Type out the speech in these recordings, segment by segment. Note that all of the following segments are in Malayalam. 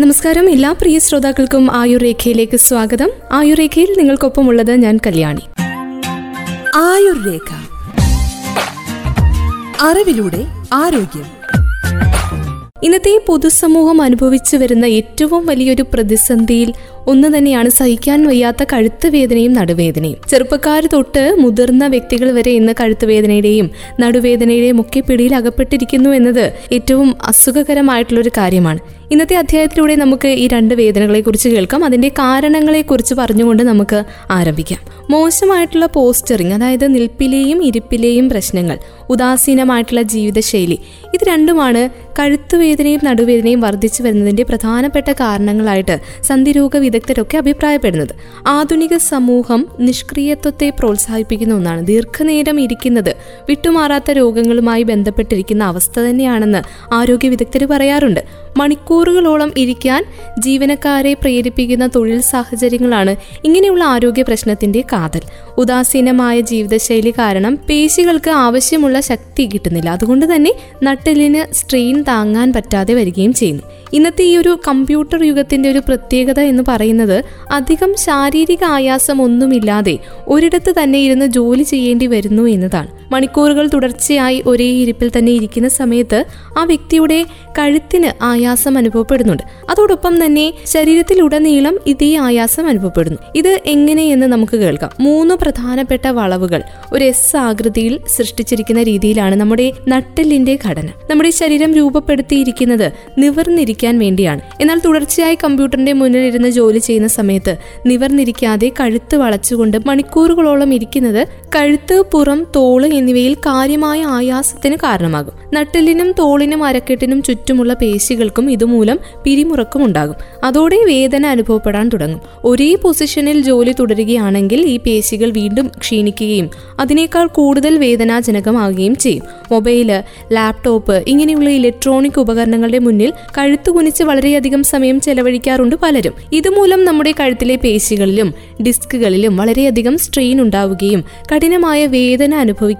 നമസ്കാരം. എല്ലാ പ്രിയ ശ്രോതാക്കൾക്കും ആയുർ രേഖയിലേക്ക് സ്വാഗതം. ആയുർ ആയുർരേഖയിൽ നിങ്ങൾക്കൊപ്പമുള്ളത് ഞാൻ കല്യാണി. ആയുർരേഖ. അറിവിലൂടെ ആരോഗ്യം. ഇന്നത്തെ പൊതുസമൂഹം അനുഭവിച്ചു വരുന്ന ഏറ്റവും വലിയൊരു പ്രതിസന്ധിയിൽ ഒന്ന് തന്നെയാണ് സഹിക്കാൻ വയ്യാത്ത കഴുത്ത് വേദനയും നടുവേദനയും. ചെറുപ്പക്കാർ തൊട്ട് മുതിർന്ന വ്യക്തികൾ വരെ ഇന്ന് കഴുത്ത് വേദനയുടെയും നടുവേദനയുടെയും ഒക്കെ പിടിയിൽ അകപ്പെട്ടിരിക്കുന്നു എന്നത് ഏറ്റവും അസുഖകരമായിട്ടുള്ളൊരു കാര്യമാണ്. ഇന്നത്തെ അധ്യായത്തിലൂടെ നമുക്ക് ഈ രണ്ട് വേദനകളെ കുറിച്ച് കേൾക്കാം. അതിന്റെ കാരണങ്ങളെ കുറിച്ച് പറഞ്ഞുകൊണ്ട് നമുക്ക് ആരംഭിക്കാം. മോശമായിട്ടുള്ള പോസ്റ്ററിങ് അതായത് നിൽപ്പിലെയും ഇരിപ്പിലെയും പ്രശ്നങ്ങൾ ഉദാസീനമായിട്ടുള്ള ജീവിതശൈലി. ഇത് രണ്ടുമാണ് കഴുത്തുവേദനയും നടുവേദനയും വർദ്ധിച്ചു വരുന്നതിന്റെ പ്രധാനപ്പെട്ട കാരണങ്ങളായിട്ട് സന്ധിരോഗ വിദഗ്ധരൊക്കെ അഭിപ്രായപ്പെടുന്നത്. ആധുനിക സമൂഹം നിഷ്ക്രിയത്വത്തെ പ്രോത്സാഹിപ്പിക്കുന്ന ഒന്നാണ്. ദീർഘനേരം ഇരിക്കുന്നത് വിട്ടുമാറാത്ത രോഗങ്ങളുമായി ബന്ധപ്പെട്ടിരിക്കുന്ന അവസ്ഥ തന്നെയാണെന്ന് ആരോഗ്യ വിദഗ്ധർ പറയാറുണ്ട്. മണിക്കൂറുകളോളം ഇരിക്കാൻ ജീവനക്കാരെ പ്രേരിപ്പിക്കുന്ന തൊഴിൽ സാഹചര്യങ്ങളാണ് ഇങ്ങനെയുള്ള ആരോഗ്യ പ്രശ്നത്തിന്റെ കാതൽ. ഉദാസീനമായ ജീവിതശൈലി കാരണം പേശികൾക്ക് ആവശ്യമുള്ള ശക്തി കിട്ടുന്നില്ല. അതുകൊണ്ട് തന്നെ നട്ടലിന് സ്ട്രെയിൻ താങ്ങാൻ പറ്റാതെ വരികയും ചെയ്യുന്നു. ഇന്നത്തെ ഈ ഒരു കമ്പ്യൂട്ടർ യുഗത്തിന്റെ ഒരു പ്രത്യേകത എന്ന് പറയുന്നത് അധികം ശാരീരിക ആയാസം ഒന്നുമില്ലാതെ ഒരിടത്ത് തന്നെ ഇരുന്ന് ജോലി ചെയ്യേണ്ടി വരുന്നു എന്നതാണ്. മണിക്കൂറുകൾ തുടർച്ചയായി ഒരേ ഇരിപ്പിൽ തന്നെ ഇരിക്കുന്ന സമയത്ത് ആ വ്യക്തിയുടെ കഴുത്തിന് ആയാസം അനുഭവപ്പെടുന്നുണ്ട്. അതോടൊപ്പം തന്നെ ശരീരത്തിലുടനീളം ഇതേ ആയാസം അനുഭവപ്പെടുന്നു. ഇത് എങ്ങനെയെന്ന് നമുക്ക് കേൾക്കാം. മൂന്ന് പ്രധാനപ്പെട്ട വളവുകൾ ഒരു എസ് ആകൃതിയിൽ സൃഷ്ടിച്ചിരിക്കുന്ന രീതിയിലാണ് നമ്മുടെ നട്ടെല്ലിന്റെ ഘടന. നമ്മുടെ ശരീരം രൂപപ്പെടുത്തിയിരിക്കുന്നത് നിവർന്നിരിക്കാൻ വേണ്ടിയാണ്. എന്നാൽ തുടർച്ചയായി കമ്പ്യൂട്ടറിന്റെ മുന്നിൽ ഇരുന്ന് ജോലി ചെയ്യുന്ന സമയത്ത് നിവർന്നിരിക്കാതെ കഴുത്ത് വളച്ചുകൊണ്ട് മണിക്കൂറുകളോളം ഇരിക്കുന്നത് കഴുത്ത് പുറം തോൾ എന്നിവയിൽ കാര്യമായ ആയാസത്തിന് കാരണമാകും. നട്ടെല്ലിനും തോളിനും അരക്കെട്ടിനും ചുറ്റുമുള്ള പേശികൾക്കും ഇതുമൂലം പിരിമുറക്കം ഉണ്ടാകും. അതോടെ വേദന അനുഭവപ്പെടാൻ തുടങ്ങും. ഒരേ പൊസിഷനിൽ ജോലി തുടരുകയാണെങ്കിൽ ഈ പേശികൾ വീണ്ടും ക്ഷീണിക്കുകയും അതിനേക്കാൾ കൂടുതൽ വേദനാജനകമാകുകയും ചെയ്യും. മൊബൈൽ ലാപ്ടോപ്പ് ഇങ്ങനെയുള്ള ഇലക്ട്രോണിക് ഉപകരണങ്ങളുടെ മുന്നിൽ കഴുത്തു കുനിച്ച് വളരെയധികം സമയം ചെലവഴിക്കാറുണ്ട് പലരും. ഇതുമൂലം നമ്മുടെ കഴുത്തിലെ പേശികളിലും ഡിസ്കുകളിലും വളരെയധികം സ്ട്രെയിൻ ഉണ്ടാവുകയും കഠിനമായ വേദന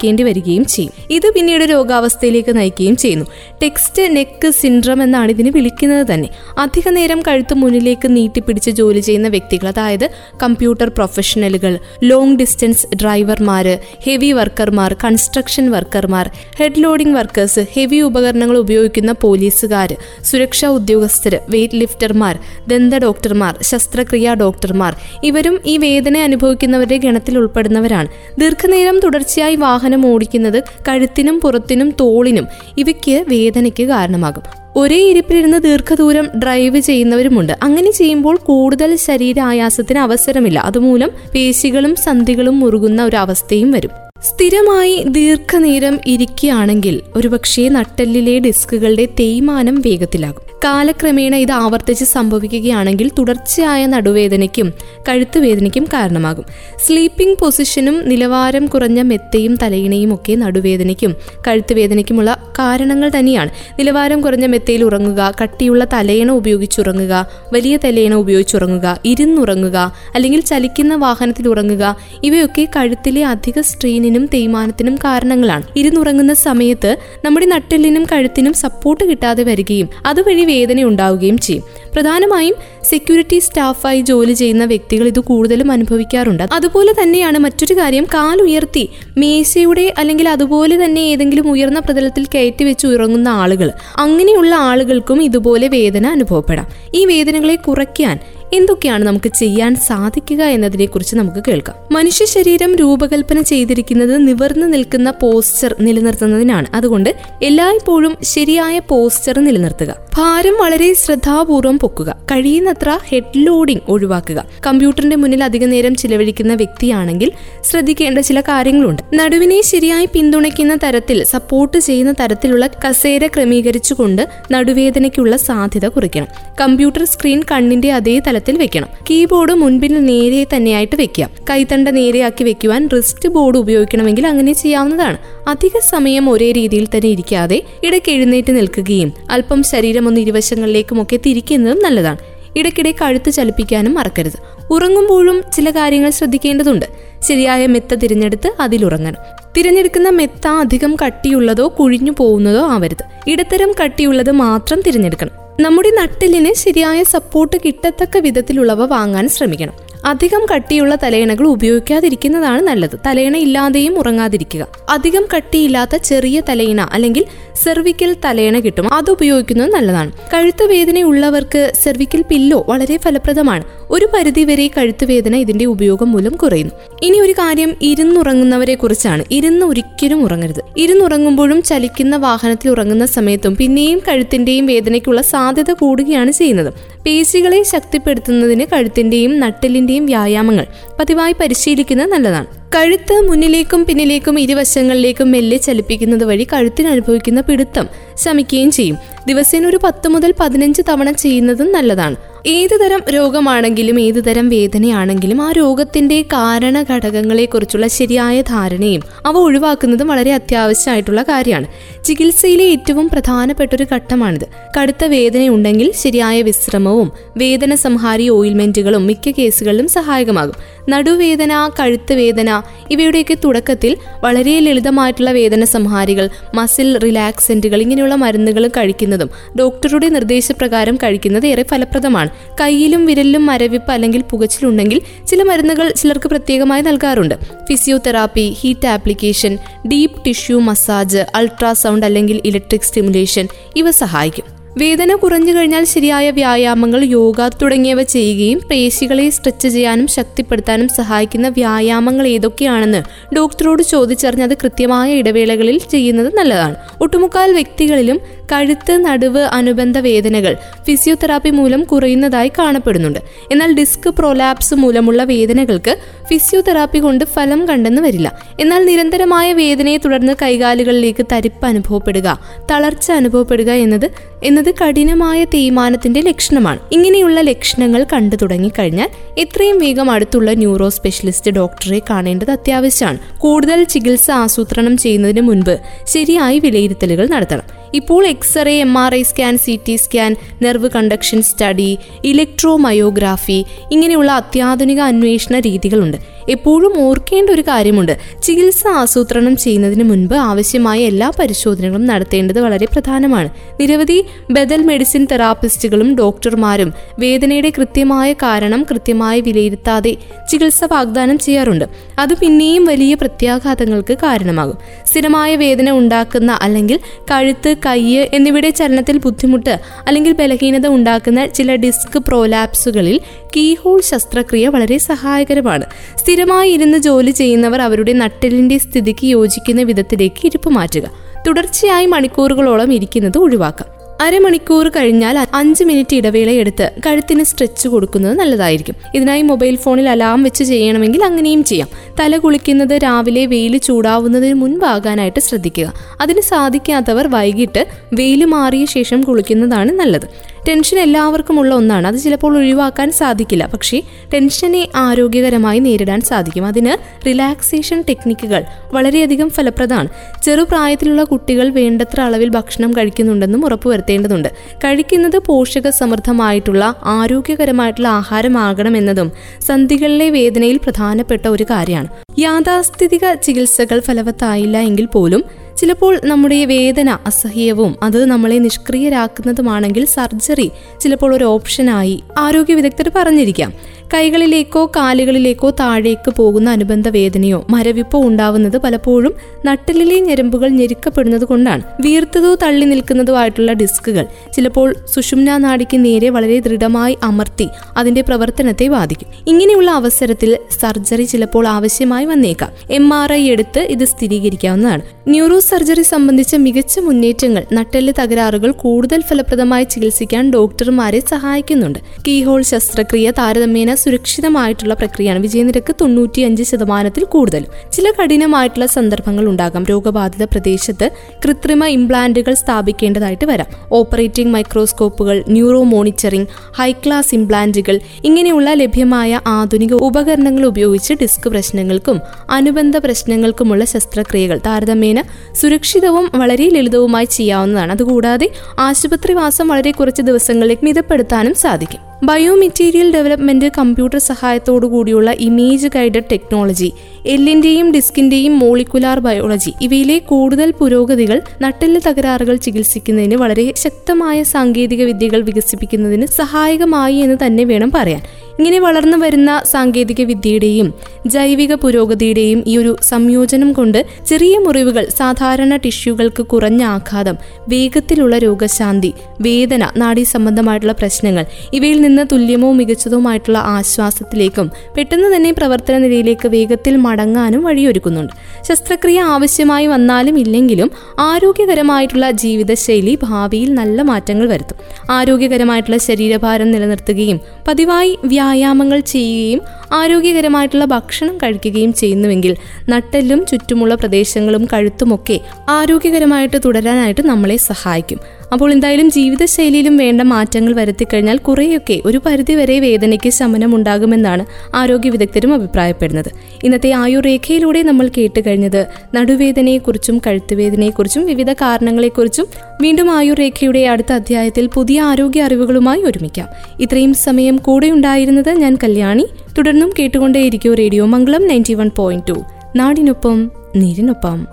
അനുഭവിക്കേണ്ടി വരികയും ചെയ്യും. ഇത് പിന്നീട് രോഗാവസ്ഥയിലേക്ക് നയിക്കുകയും ചെയ്യുന്നു. ടെക്സ്റ്റ് നെക്ക് സിൻഡ്രം എന്നാണ് ഇതിനെ വിളിക്കുന്നത് തന്നെ. അധിക നേരം കഴുത്ത് മുന്നിലേക്ക് നീട്ടിപ്പിടിച്ച് ജോലി ചെയ്യുന്ന വ്യക്തികൾ അതായത് കമ്പ്യൂട്ടർ പ്രൊഫഷണലുകൾ ലോങ് ഡിസ്റ്റൻസ് ഡ്രൈവർമാർ ഹെവി വർക്കർമാർ കൺസ്ട്രക്ഷൻ വർക്കർമാർ ഹെഡ് ലോഡിംഗ് വർക്കേഴ്സ് ഹെവി ഉപകരണങ്ങൾ ഉപയോഗിക്കുന്ന പോലീസുകാർ സുരക്ഷാ ഉദ്യോഗസ്ഥർ വെയിറ്റ് ലിഫ്റ്റർമാർ ദന്ത ഡോക്ടർമാർ ശസ്ത്രക്രിയാ ഡോക്ടർമാർ. ഇവരും ഈ വേദന അനുഭവിക്കുന്നവരുടെ ഗണത്തിൽ ഉൾപ്പെടുന്നവരാണ്. ദീർഘനേരം തുടർച്ചയായി വാഹനം ഓടിക്കുന്നത് കഴുത്തിനും പുറത്തിനും തോളിനും ഇവയ്ക്ക് വേദനയ്ക്ക് കാരണമാകും. ഒരേ ഇരിപ്പിലിരുന്ന് ദീർഘദൂരം ഡ്രൈവ് ചെയ്യുന്നവരുമുണ്ട്. അങ്ങനെ ചെയ്യുമ്പോൾ കൂടുതൽ ശരീരായാസത്തിന് അവസരമില്ല. അതുമൂലം പേശികളും സന്ധികളും മുറുകുന്ന ഒരു അവസ്ഥയും വരും. സ്ഥിരമായി ദീർഘനേരം ഇരിക്കുകയാണെങ്കിൽ ഒരുപക്ഷെ നട്ടെല്ലിലെ ഡിസ്കുകളുടെ തേയ്മാനം വേഗത്തിലാകും. കാലക്രമേണ ഇത് ആവർത്തിച്ച് സംഭവിക്കുകയാണെങ്കിൽ തുടർച്ചയായ നടുവേദനയ്ക്കും കഴുത്തുവേദനയ്ക്കും കാരണമാകും. സ്ലീപ്പിംഗ് പൊസിഷനും നിലവാരം കുറഞ്ഞ മെത്തയും തലയിണയും ഒക്കെ നടുവേദനയ്ക്കും കഴുത്തുവേദനയ്ക്കുമുള്ള കാരണങ്ങൾ തന്നെയാണ്. നിലവാരം കുറഞ്ഞ മെത്തയിൽ ഉറങ്ങുക കട്ടിയുള്ള തലയിണ ഉപയോഗിച്ചുറങ്ങുക വലിയ തലയിണ ഉപയോഗിച്ചുറങ്ങുക ഇരുന്നുറങ്ങുക അല്ലെങ്കിൽ ചലിക്കുന്ന വാഹനത്തിൽ ഉറങ്ങുക ഇവയൊക്കെ കഴുത്തിലെ അധിക സ്ട്രെയിനിനും തേയ്മാനത്തിനും കാരണങ്ങളാണ്. ഇരുന്നുറങ്ങുന്ന സമയത്ത് നമ്മുടെ നട്ടെല്ലിനും കഴുത്തിനും സപ്പോർട്ട് കിട്ടാതെ വരികയും അതുവഴി വേദന ഉണ്ടാവുകയും ചെയ്യും. പ്രധാനമായും സെക്യൂരിറ്റി സ്റ്റാഫായി ജോലി ചെയ്യുന്ന വ്യക്തികൾ ഇത് കൂടുതലും അനുഭവിക്കാറുണ്ട്. അതുപോലെ തന്നെയാണ് മറ്റൊരു കാര്യം കാലുയർത്തി മേശയുടെ അല്ലെങ്കിൽ അതുപോലെ തന്നെ ഏതെങ്കിലും ഉയർന്ന പ്രതലത്തിൽ കയറ്റി വെച്ച് ഉറങ്ങുന്ന ആളുകൾ. അങ്ങനെയുള്ള ആളുകൾക്കും ഇതുപോലെ വേദന അനുഭവപ്പെടാം. ഈ വേദനകളെ കുറയ്ക്കാൻ എന്തൊക്കെയാണ് നമുക്ക് ചെയ്യാൻ സാധിക്കുക എന്നതിനെക്കുറിച്ച് നമുക്ക് കേൾക്കാം. മനുഷ്യ ശരീരം രൂപകൽപ്പന ചെയ്തിരിക്കുന്നത് നിവർന്നു നിൽക്കുന്ന പോസ്ചർ നിലനിർത്തുന്നതിനാണ്. അതുകൊണ്ട് എല്ലായ്പ്പോഴും ശരിയായ പോസ്ചർ നിലനിർത്തുക. ഭാരം വളരെ ശ്രദ്ധാപൂർവം പൊക്കുക. കഴിയുന്നത്ര ഹെഡ് ലോഡിംഗ് ഒഴിവാക്കുക. കമ്പ്യൂട്ടറിന്റെ മുന്നിൽ അധിക നേരം ചിലവഴിക്കുന്ന വ്യക്തിയാണെങ്കിൽ ശ്രദ്ധിക്കേണ്ട ചില കാര്യങ്ങളുണ്ട്. നടുവിനെ ശരിയായി പിന്തുണയ്ക്കുന്ന തരത്തിൽ സപ്പോർട്ട് ചെയ്യുന്ന തരത്തിലുള്ള കസേര ക്രമീകരിച്ചുകൊണ്ട് നടുവേദനയ്ക്കുള്ള സാധ്യത കുറയ്ക്കണം. കമ്പ്യൂട്ടർ സ്ക്രീൻ കണ്ണിന്റെ അതേ തലത്തിൽ വെക്കണം. കീബോർഡ് മുൻപിൽ നേരെ തന്നെയായിട്ട് വെക്കുക. കൈത്തണ്ട നേരെയാക്കി വെക്കുവാൻ റിസ്റ്റ് ബോർഡ് ഉപയോഗിക്കണമെങ്കിൽ അങ്ങനെ ചെയ്യാവുന്നതാണ്. അധിക സമയം ഒരേ രീതിയിൽ തന്നെ ഇരിക്കാതെ ഇടയ്ക്ക് എഴുന്നേറ്റ് നിൽക്കുകയും അല്പം ശരീരം ഒന്ന് ഇരുവശങ്ങളിലേക്കുമൊക്കെ തിരിക്കുന്നതും നല്ലതാണ്. ഇടയ്ക്കിടെ കഴുത്ത് ചലിപ്പിക്കാനും മറക്കരുത്. ഉറങ്ങുമ്പോഴും ചില കാര്യങ്ങൾ ശ്രദ്ധിക്കേണ്ടതുണ്ട്. ശരിയായ മെത്ത തിരഞ്ഞെടുത്ത് അതിലുറങ്ങണം തിരഞ്ഞെടുക്കുന്ന മെത്ത അധികം കട്ടിയുള്ളതോ കുഴിഞ്ഞു പോകുന്നതോ ആവരുത്. ഇടത്തരം കട്ടിയുള്ളത് മാത്രം തിരഞ്ഞെടുക്കണം. നമ്മുടെ നട്ടിലിന് ശരിയായ സപ്പോർട്ട് കിട്ടത്തക്ക വിധത്തിലുള്ളവ വാങ്ങാൻ ശ്രമിക്കണം. അധികം കട്ടിയുള്ള തലയിണകൾ ഉപയോഗിക്കാതിരിക്കുന്നതാണ് നല്ലത്. തലയിണ ഇല്ലാതെയും ഉറങ്ങാതിരിക്കുക. അധികം കട്ടിയില്ലാത്ത ചെറിയ തലയിണ അല്ലെങ്കിൽ സെർവിക്കൽ തലയിണ കിട്ടും. അത് ഉപയോഗിക്കുന്നത് നല്ലതാണ്. കഴുത്ത് വേദനയുള്ളവർക്ക് സെർവിക്കൽ പില്ലോ വളരെ ഫലപ്രദമാണ്. ഒരു പരിധിവരെ കഴുത്ത് വേദന ഇതിന്റെ ഉപയോഗം മൂലം കുറയുന്നു. ഇനി ഒരു കാര്യം ഇരുന്നുറങ്ങുന്നവരെ കുറിച്ചാണ് ഇരുന്ന് ഒരിക്കലും ഉറങ്ങരുത്. ഇരുന്നുറങ്ങുമ്പോഴും ചലിക്കുന്ന വാഹനത്തിൽ ഉറങ്ങുന്ന സമയത്തും പിന്നെയും കഴുത്തിന്റെയും വേദനയ്ക്കുള്ള സാധ്യത കൂടുകയാണ് ചെയ്യുന്നത്. പേശികളെ ശക്തിപ്പെടുത്തുന്നതിന് കഴുത്തിന്റെയും നട്ടിലിന്റെയും വ്യായാമങ്ങൾ പതിവായി പരിശീലിക്കുന്നത് നല്ലതാണ്. കഴുത്ത് മുന്നിലേക്കും പിന്നിലേക്കും ഇരുവശങ്ങളിലേക്കും മെല്ലെ ചലിപ്പിക്കുന്നത് വഴി കഴുത്തിന് അനുഭവിക്കുന്ന പിടുത്തം ശമിക്കുകയും ചെയ്യും. ദിവസേന ഒരു പത്ത് മുതൽ പതിനഞ്ച് തവണ ചെയ്യുന്നതും നല്ലതാണ്. ഏത് തരം രോഗമാണെങ്കിലും ഏത് തരം വേദനയാണെങ്കിലും ആ രോഗത്തിന്റെ കാരണ ഘടകങ്ങളെക്കുറിച്ചുള്ള ശരിയായ ധാരണയും അവ ഒഴിവാക്കുന്നതും വളരെ അത്യാവശ്യമായിട്ടുള്ള കാര്യമാണ്. ചികിത്സയിലെ ഏറ്റവും പ്രധാനപ്പെട്ട ഒരു ഘട്ടമാണിത്. കടുത്ത വേദനയുണ്ടെങ്കിൽ ശരിയായ വിശ്രമവും വേദന സംഹാരി ഓയിൽമെന്റുകളും മിക്ക കേസുകളിലും സഹായകമാകും. നടുവേദന കഴുത്ത് വേദന ഇവയുടെയൊക്കെ തുടക്കത്തിൽ വളരെ ലളിതമായിട്ടുള്ള വേദന സംഹാരികൾ മസിൽ റിലാക്സെന്റുകൾ ഇങ്ങനെയുള്ള മരുന്നുകൾ കഴിക്കുന്നതും ഡോക്ടറുടെ നിർദ്ദേശപ്രകാരം കഴിക്കുന്നത് ഏറെ ഫലപ്രദമാണ്. കയ്യിലും വിരലിലും മരവിപ്പ് അല്ലെങ്കിൽ പുകച്ചിലുണ്ടെങ്കിൽ ചില മരുന്നുകൾ ചിലർക്ക് പ്രത്യേകമായി നൽകാറുണ്ട്. Physiotherapy heat application deep tissue massage ultrasound അല്ലെങ്കിൽ ഇലക്ട്രിക് സ്റ്റിമുലേഷൻ ഇവ സഹായിക്കും. വേദന കുറഞ്ഞു കഴിഞ്ഞാൽ ശരിയായ വ്യായാമങ്ങൾ യോഗ തുടങ്ങിയവ ചെയ്യുകയും പേശികളെ സ്ട്രെച്ച് ചെയ്യാനും ശക്തിപ്പെടുത്താനും സഹായിക്കുന്ന വ്യായാമങ്ങൾ ഏതൊക്കെയാണെന്ന് ഡോക്ടറോട് ചോദിച്ചറിഞ്ഞ് അത് കൃത്യമായ ഇടവേളകളിൽ ചെയ്യുന്നത് നല്ലതാണ്. ഒട്ടുമുക്കാൽ വ്യക്തികളിലും കഴുത്ത് നടുവ് അനുബന്ധ വേദനകൾ ഫിസിയോതെറാപ്പി മൂലം കുറയുന്നതായി കാണപ്പെടുന്നുണ്ട്. എന്നാൽ ഡിസ്ക് പ്രൊലാപ്സ് മൂലമുള്ള വേദനകൾക്ക് ഫിസിയോതെറാപ്പി കൊണ്ട് ഫലം കണ്ടെന്ന് വരില്ല. എന്നാൽ നിരന്തരമായ വേദനയെ തുടർന്ന് കൈകാലുകളിലേക്ക് തരിപ്പ് അനുഭവപ്പെടുക തളർച്ച അനുഭവപ്പെടുക എന്നത് എന്നത് കഠിനമായ തേയ്മാനത്തിന്റെ ലക്ഷണമാണ്. ഇങ്ങനെയുള്ള ലക്ഷണങ്ങൾ കണ്ടു തുടങ്ങിക്കഴിഞ്ഞാൽ എത്രയും വേഗം അടുത്തുള്ള ന്യൂറോ സ്പെഷ്യലിസ്റ്റ് ഡോക്ടറെ കാണേണ്ടത് അത്യാവശ്യമാണ്. കൂടുതൽ ചികിത്സ ആസൂത്രണം ചെയ്യുന്നതിന് മുൻപ് ശരിയായി വിലയിരുത്തലുകൾ നടത്തണം. ഇപ്പോൾ x ray M R I scan C T scan nerve conduction study electromyography ഇങ്ങനെയുള്ള അത്യാധുനിക അന്വേഷണ രീതികളുണ്ട്. എപ്പോഴും ഓർക്കേണ്ട ഒരു കാര്യമുണ്ട്. ചികിത്സ ആസൂത്രണം ചെയ്യുന്നതിന് മുൻപ് ആവശ്യമായ എല്ലാ പരിശോധനകളും നടത്തേണ്ടത് വളരെ പ്രധാനമാണ്. നിരവധി ബദൽ മെഡിസിൻ തെറാപ്പിസ്റ്റുകളും ഡോക്ടർമാരും വേദനയുടെ കൃത്യമായ കാരണം കൃത്യമായി വിലയിരുത്താതെ ചികിത്സ വാഗ്ദാനം ചെയ്യാറുണ്ട്. അത് പിന്നെയും വലിയ പ്രത്യാഘാതങ്ങൾക്ക് കാരണമാകും. സ്ഥിരമായ വേദന ഉണ്ടാക്കുന്ന അല്ലെങ്കിൽ കഴുത്ത് കയ്യ് എന്നിവയുടെ ചലനത്തിൽ ബുദ്ധിമുട്ട് അല്ലെങ്കിൽ ബലഹീനത ഉണ്ടാക്കുന്ന ചില ഡിസ്ക് പ്രോലാപ്സുകളിൽ കീഹോൾ ശസ്ത്രക്രിയ വളരെ സഹായകരമാണ്. സ്ഥിരമായി ഇരുന്ന് ജോലി ചെയ്യുന്നവർ അവരുടെ നട്ടലിന്റെ സ്ഥിതിക്ക് യോജിക്കുന്ന വിധത്തിലേക്ക് ഇരിപ്പ് മാറ്റുക. തുടർച്ചയായി മണിക്കൂറുകളോളം ഇരിക്കുന്നത് ഒഴിവാക്കാം. അരമണിക്കൂർ കഴിഞ്ഞാൽ അഞ്ച് മിനിറ്റ് ഇടവേള എടുത്ത് കഴുത്തിന് സ്ട്രെച്ച് കൊടുക്കുന്നത് നല്ലതായിരിക്കും. ഇതിനായി മൊബൈൽ ഫോണിൽ അലാം വെച്ച് ചെയ്യണമെങ്കിൽ അങ്ങനെയും ചെയ്യാം. തല കുളിക്കുന്നത് രാവിലെ വെയിൽ ചൂടാവുന്നതിന് മുൻപാകാനായിട്ട് ശ്രദ്ധിക്കുക. അതിന് സാധിക്കാത്തവർ വൈകിട്ട് വെയിൽ മാറിയ ശേഷം കുളിക്കുന്നതാണ് നല്ലത്. ടെൻഷൻ എല്ലാവർക്കും ഉള്ള ഒന്നാണ്. അത് ചിലപ്പോൾ ഒഴിവാക്കാൻ സാധിക്കില്ല. പക്ഷേ ടെൻഷനെ ആരോഗ്യകരമായി നേരിടാൻ സാധിക്കും. അതിന് റിലാക്സേഷൻ ടെക്നിക്കുകൾ വളരെയധികം ഫലപ്രദമാണ്. ചെറുപ്രായത്തിലുള്ള കുട്ടികൾ വേണ്ടത്ര അളവിൽ ഭക്ഷണം കഴിക്കുന്നുണ്ടെന്നും ഉറപ്പുവരുത്തേണ്ടതുണ്ട്. കഴിക്കുന്നത് പോഷക സമൃദ്ധമായിട്ടുള്ള ആരോഗ്യകരമായിട്ടുള്ള ആഹാരമാകണമെന്നതും സന്ധികളിലെ വേദനയിൽ പ്രധാനപ്പെട്ട ഒരു കാര്യമാണ്. യാഥാസ്ഥിതിക ചികിത്സകൾ ഫലവത്തായില്ല എങ്കിൽ പോലും ചിലപ്പോൾ നമ്മുടെ വേദന അസഹ്യവും അത് നമ്മളെ നിഷ്ക്രിയരാക്കുന്നതുമാണെങ്കിൽ സർജറി ചിലപ്പോൾ ഒരു ഓപ്ഷനായി. ആരോഗ്യ വിദഗ്ധർ പറഞ്ഞിരിക്കാം. കൈകളിലേക്കോ കാലുകളിലേക്കോ താഴേക്ക് പോകുന്ന അനുബന്ധ വേദനയോ മരവിപ്പോ ഉണ്ടാവുന്നത് പലപ്പോഴും നട്ടലിലെ ഞരമ്പുകൾ ഞെരുക്കപ്പെടുന്നത് കൊണ്ടാണ്. വീർത്തതോ തള്ളി നിൽക്കുന്നതോ ആയിട്ടുള്ള ഡിസ്കുകൾ ചിലപ്പോൾ സുഷുമ്ന നാടിക്ക് നേരെ വളരെ ദൃഢമായി അമർത്തി അതിന്റെ പ്രവർത്തനത്തെ ബാധിക്കും. ഇങ്ങനെയുള്ള അവസരത്തിൽ സർജറി ചിലപ്പോൾ ആവശ്യമായി വന്നേക്കാം. എം ആർ ഐ എടുത്ത് ഇത് സ്ഥിരീകരിക്കാവുന്നതാണ്. ന്യൂറോ സർജറി സംബന്ധിച്ച മികച്ച മുന്നേറ്റങ്ങൾ നട്ടെല്ല് തകരാറുകൾ കൂടുതൽ ഫലപ്രദമായി ചികിത്സിക്കാൻ ഡോക്ടർമാരെ സഹായിക്കുന്നുണ്ട്. കീഹോൾ ശസ്ത്രക്രിയ താരതമ്യേന സുരക്ഷിതമായിട്ടുള്ള പ്രക്രിയയാണ്. വിജയനിരക്ക് തൊണ്ണൂറ്റിയഞ്ച് ശതമാനത്തിൽ കൂടുതൽ. ചില കഠിനമായിട്ടുള്ള സന്ദർഭങ്ങൾ ഉണ്ടാകാം. രോഗബാധിത പ്രദേശത്ത് കൃത്രിമ ഇംപ്ലാന്റുകൾ സ്ഥാപിക്കേണ്ടതായിട്ട് വരാം. Operating മൈക്രോസ്കോപ്പുകൾ neuro monitoring high class ഇംപ്ലാന്റുകൾ ഇങ്ങനെയുള്ള ലഭ്യമായ ആധുനിക ഉപകരണങ്ങൾ ഉപയോഗിച്ച് ഡിസ്ക് പ്രശ്നങ്ങൾക്കും അനുബന്ധ പ്രശ്നങ്ങൾക്കുമുള്ള ശസ്ത്രക്രിയകൾ താരതമ്യേന സുരക്ഷിതവും വളരെ ലളിതവുമായി ചെയ്യാവുന്നതാണ്. അതുകൂടാതെ ആശുപത്രിവാസം വളരെ കുറച്ച് ദിവസങ്ങളിലേക്ക് മിതപ്പെടുത്താനും സാധിക്കും. ബയോമെറ്റീരിയൽ ഡെവലപ്മെന്റ് കമ്പ്യൂട്ടർ സഹായത്തോടു കൂടിയുള്ള ഇമേജ് ഗൈഡഡ് ടെക്നോളജി എല്ലിന്റെയും ഡിസ്കിന്റെയും മോളിക്കുലാർ ബയോളജി ഇവയിലെ കൂടുതൽ പുരോഗതികൾ നട്ടെല്ല് തകരാറുകൾ ചികിത്സിക്കുന്നതിന് വളരെ ശക്തമായ സാങ്കേതിക വിദ്യകൾ വികസിപ്പിക്കുന്നതിന് സഹായകമായി എന്ന് തന്നെ വേണം പറയാൻ. ഇങ്ങനെ വളർന്നു വരുന്ന സാങ്കേതിക വിദ്യയുടെയും ജൈവിക പുരോഗതിയുടെയും ഈ ഒരു സംയോജനം കൊണ്ട് ചെറിയ മുറിവുകൾ സാധാരണ ടിഷ്യൂകൾക്ക് കുറഞ്ഞ ആഘാതം വേഗത്തിലുള്ള രോഗശാന്തി വേദന നാഡീ സംബന്ധമായിട്ടുള്ള പ്രശ്നങ്ങൾ ഇവയിൽ നിന്ന് തുല്യമോ മികച്ചതുമായിട്ടുള്ള ആശ്വാസത്തിലേക്കും പെട്ടെന്ന് തന്നെ പ്രവർത്തന നിലയിലേക്ക് വേഗത്തിൽ മടങ്ങാനും വഴിയൊരുക്കുന്നുണ്ട്. ശസ്ത്രക്രിയ ആവശ്യമായി വന്നാലും ഇല്ലെങ്കിലും ആരോഗ്യകരമായിട്ടുള്ള ജീവിതശൈലി ഭാവിയിൽ നല്ല മാറ്റങ്ങൾ വരുത്തും. ആരോഗ്യകരമായിട്ടുള്ള ശരീരഭാരം നിലനിർത്തുകയും പതിവായി വ്യായാമങ്ങൾ ചെയ്യുകയും ആരോഗ്യകരമായിട്ടുള്ള ഭക്ഷണം കഴിക്കുകയും ചെയ്യുന്നുവെങ്കിൽ നട്ടെല്ലും ചുറ്റുമുള്ള പ്രദേശങ്ങളും കഴുത്തുമൊക്കെ ആരോഗ്യകരമായിട്ട് തുടരാനായിട്ട് നമ്മളെ സഹായിക്കും. അപ്പോൾ എന്തായാലും ജീവിതശൈലിയിലും വേണ്ട മാറ്റങ്ങൾ വരുത്തി കഴിഞ്ഞാൽ കുറേയൊക്കെ ഒരു പരിധിവരെ വേദനയ്ക്ക് ശമനം ഉണ്ടാകുമെന്നാണ് ആരോഗ്യ വിദഗ്ധരും അഭിപ്രായപ്പെടുന്നത്. ഇന്നത്തെ ആയുർരേഖയിലൂടെ നമ്മൾ കേട്ട് കഴിഞ്ഞത് നടുവേദനയെക്കുറിച്ചും കഴുത്തുവേദനയെക്കുറിച്ചും വിവിധ കാരണങ്ങളെക്കുറിച്ചും വീണ്ടും ആയുർരേഖയുടെ അടുത്ത അധ്യായത്തിൽ പുതിയ ആരോഗ്യ അറിവുകളുമായി ഒരുമിക്കാം. ഇത്രയും സമയം കൂടെയുണ്ടായിരുന്നത് ഞാൻ കല്യാണി. തുടർന്നും കേട്ടുകൊണ്ടേയിരിക്കും radio Mangalam ninety one point two. നാടിനൊപ്പം നീരിനൊപ്പം.